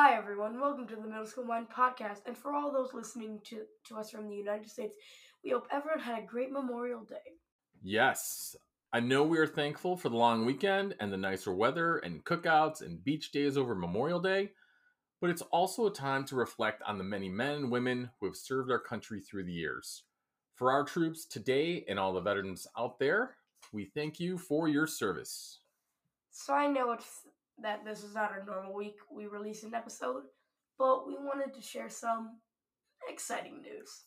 Hi, everyone. Welcome to the Middle School Mind podcast. And for all those listening to, to us from the United States, we hope everyone had a great Memorial Day. Yes, I know we are thankful for the long weekend and the nicer weather and cookouts and beach days over Memorial Day, but it's also a time to reflect on the many men and women who have served our country through the years. For our troops today and all the veterans out there, we thank you for your service. So I know it's that this is not a normal week we release an episode, but we wanted to share some exciting news.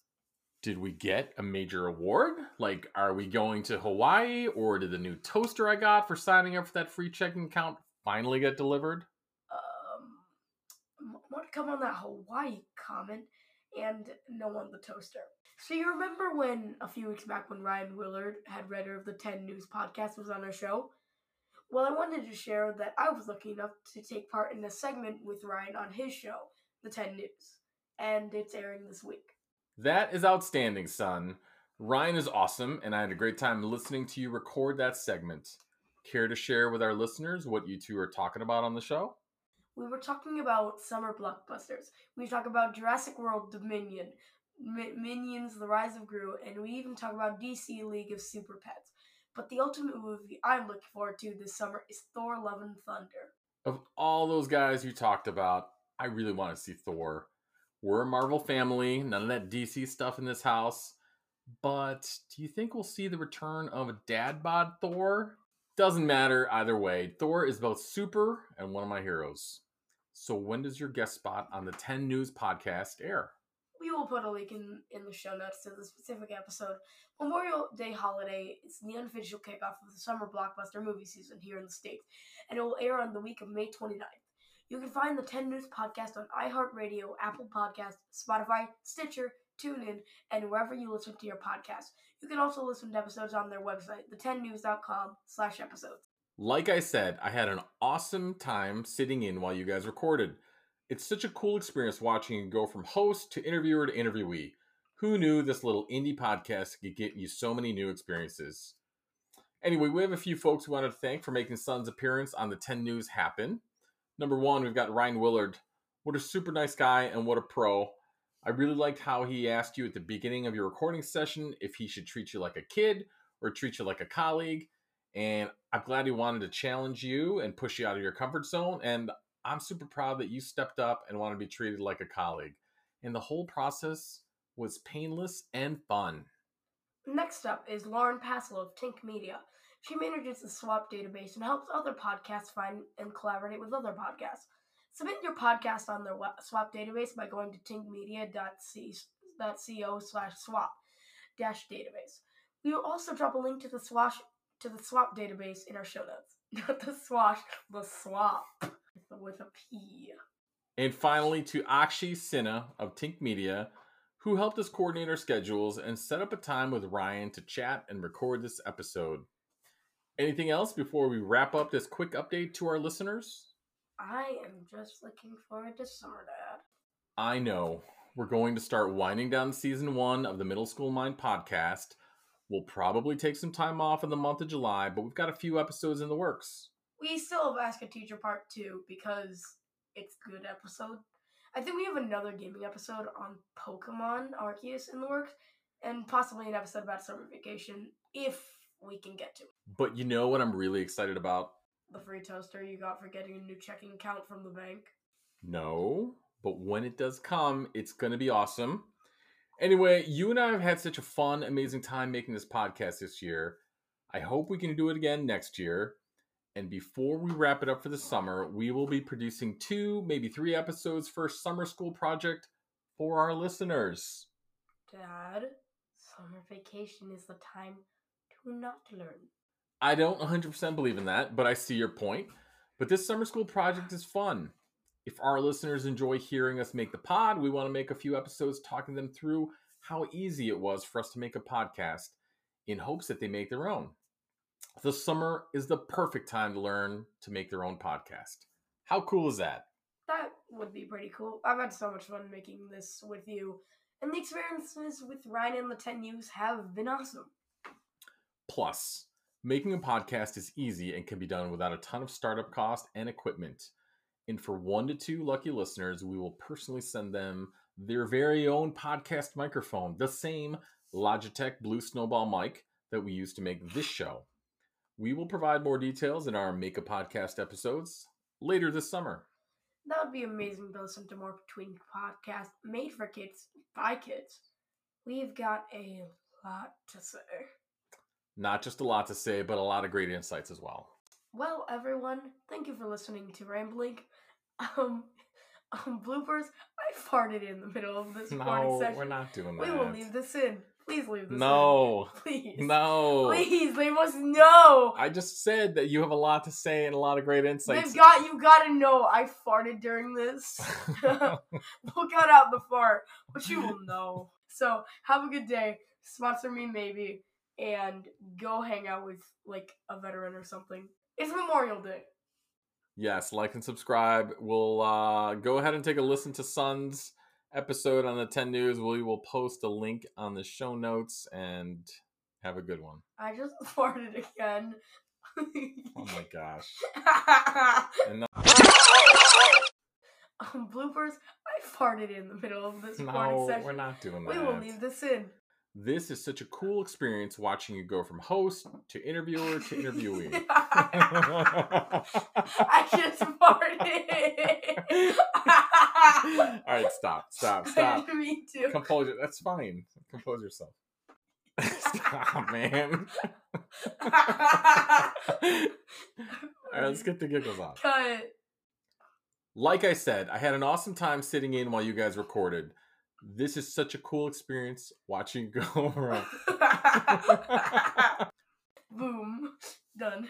Did we get a major award? Like, are we going to Hawaii, or did the new toaster I got for signing up for that free checking account finally get delivered? Um, more to come on that Hawaii comment, and no on the toaster. So you remember when a few weeks back when Ryan Willard, head writer of the 10 News podcast, was on our show? Well, I wanted to share that I was lucky enough to take part in a segment with Ryan on his show, The 10 News, and it's airing this week. That is outstanding, son. Ryan is awesome, and I had a great time listening to you record that segment. Care to share with our listeners what you two are talking about on the show? We were talking about summer blockbusters. We talk about Jurassic World Dominion, M- Minions The Rise of Gru, and we even talk about DC League of Super Pets. But the ultimate movie I'm looking forward to this summer is Thor Love and Thunder. Of all those guys you talked about, I really want to see Thor. We're a Marvel family, none of that DC stuff in this house. But do you think we'll see the return of a dad bod Thor? Doesn't matter either way. Thor is both super and one of my heroes. So when does your guest spot on the 10 News podcast air? We will put a link in, in the show notes to the specific episode. Memorial Day holiday is the unofficial kickoff of the summer blockbuster movie season here in the States, and it will air on the week of May 29th. You can find the 10 News podcast on iHeartRadio, Apple Podcasts, Spotify, Stitcher, TuneIn, and wherever you listen to your podcast. You can also listen to episodes on their website, the10news.com slash episodes. Like I said, I had an awesome time sitting in while you guys recorded. It's such a cool experience watching you go from host to interviewer to interviewee. Who knew this little indie podcast could get you so many new experiences? Anyway, we have a few folks we wanted to thank for making Son's appearance on the 10 News happen. Number one, we've got Ryan Willard. What a super nice guy and what a pro. I really liked how he asked you at the beginning of your recording session if he should treat you like a kid or treat you like a colleague. And I'm glad he wanted to challenge you and push you out of your comfort zone. And I'm super proud that you stepped up and want to be treated like a colleague. And the whole process was painless and fun. Next up is Lauren Passell of Tink Media. She manages the SWAP database and helps other podcasts find and collaborate with other podcasts. Submit your podcast on their SWAP database by going to tinkmedia.co slash swap dash database. We will also drop a link to the swash to the swap database in our show notes. Not the swash, the swap with a P. And finally, to Aakshi Sinha of Tink Media, who helped us coordinate our schedules and set up a time with Ryan to chat and record this episode. Anything else before we wrap up this quick update to our listeners? I am just looking forward to summer, Dad. I know. We're going to start winding down season one of the Middle School Mind podcast. We'll probably take some time off in the month of July, but we've got a few episodes in the works. We still have Ask a Teacher Part 2 because it's a good episode. I think we have another gaming episode on Pokemon Arceus in the works, and possibly an episode about summer vacation if we can get to it. But you know what I'm really excited about? The free toaster you got for getting a new checking account from the bank. No, but when it does come, it's going to be awesome. Anyway, you and I have had such a fun, amazing time making this podcast this year. I hope we can do it again next year. And before we wrap it up for the summer, we will be producing two, maybe three episodes for a summer school project for our listeners. Dad, summer vacation is the time to not learn. I don't 100% believe in that, but I see your point. But this summer school project is fun. If our listeners enjoy hearing us make the pod, we want to make a few episodes talking them through how easy it was for us to make a podcast in hopes that they make their own. The summer is the perfect time to learn to make their own podcast. How cool is that? That would be pretty cool. I've had so much fun making this with you, and the experiences with Ryan and the 10 News have been awesome. Plus, making a podcast is easy and can be done without a ton of startup cost and equipment. And for one to two lucky listeners, we will personally send them their very own podcast microphone, the same Logitech Blue Snowball mic that we use to make this show. We will provide more details in our Make a Podcast episodes later this summer. That would be amazing to listen to more between podcasts made for kids by kids. We've got a lot to say. Not just a lot to say, but a lot of great insights as well. Well, everyone, thank you for listening to Rambling. Um, um bloopers. Farted in the middle of this No, session. we're not doing that. We will leave this in. Please leave this No. in. Please. No. Please, they must know. I just said that you have a lot to say and a lot of great insights. They've got you. Gotta know I farted during this. we'll cut out the fart, but you will know. So have a good day. Sponsor me maybe, and go hang out with like a veteran or something. It's Memorial Day. Yes, like and subscribe. We'll uh, go ahead and take a listen to Son's episode on the 10 News. We will post a link on the show notes and have a good one. I just farted again. Oh my gosh. And um, bloopers. I farted in the middle of this recording no, session. we're not doing that. We will leave this in. This is such a cool experience watching you go from host to interviewer to interviewee. I just farted. All right, stop, stop, stop. Me too. Compose it. That's fine. Compose yourself. stop, man. All right, let's get the giggles off. Cut. Like I said, I had an awesome time sitting in while you guys recorded. This is such a cool experience watching go around. Boom. Done.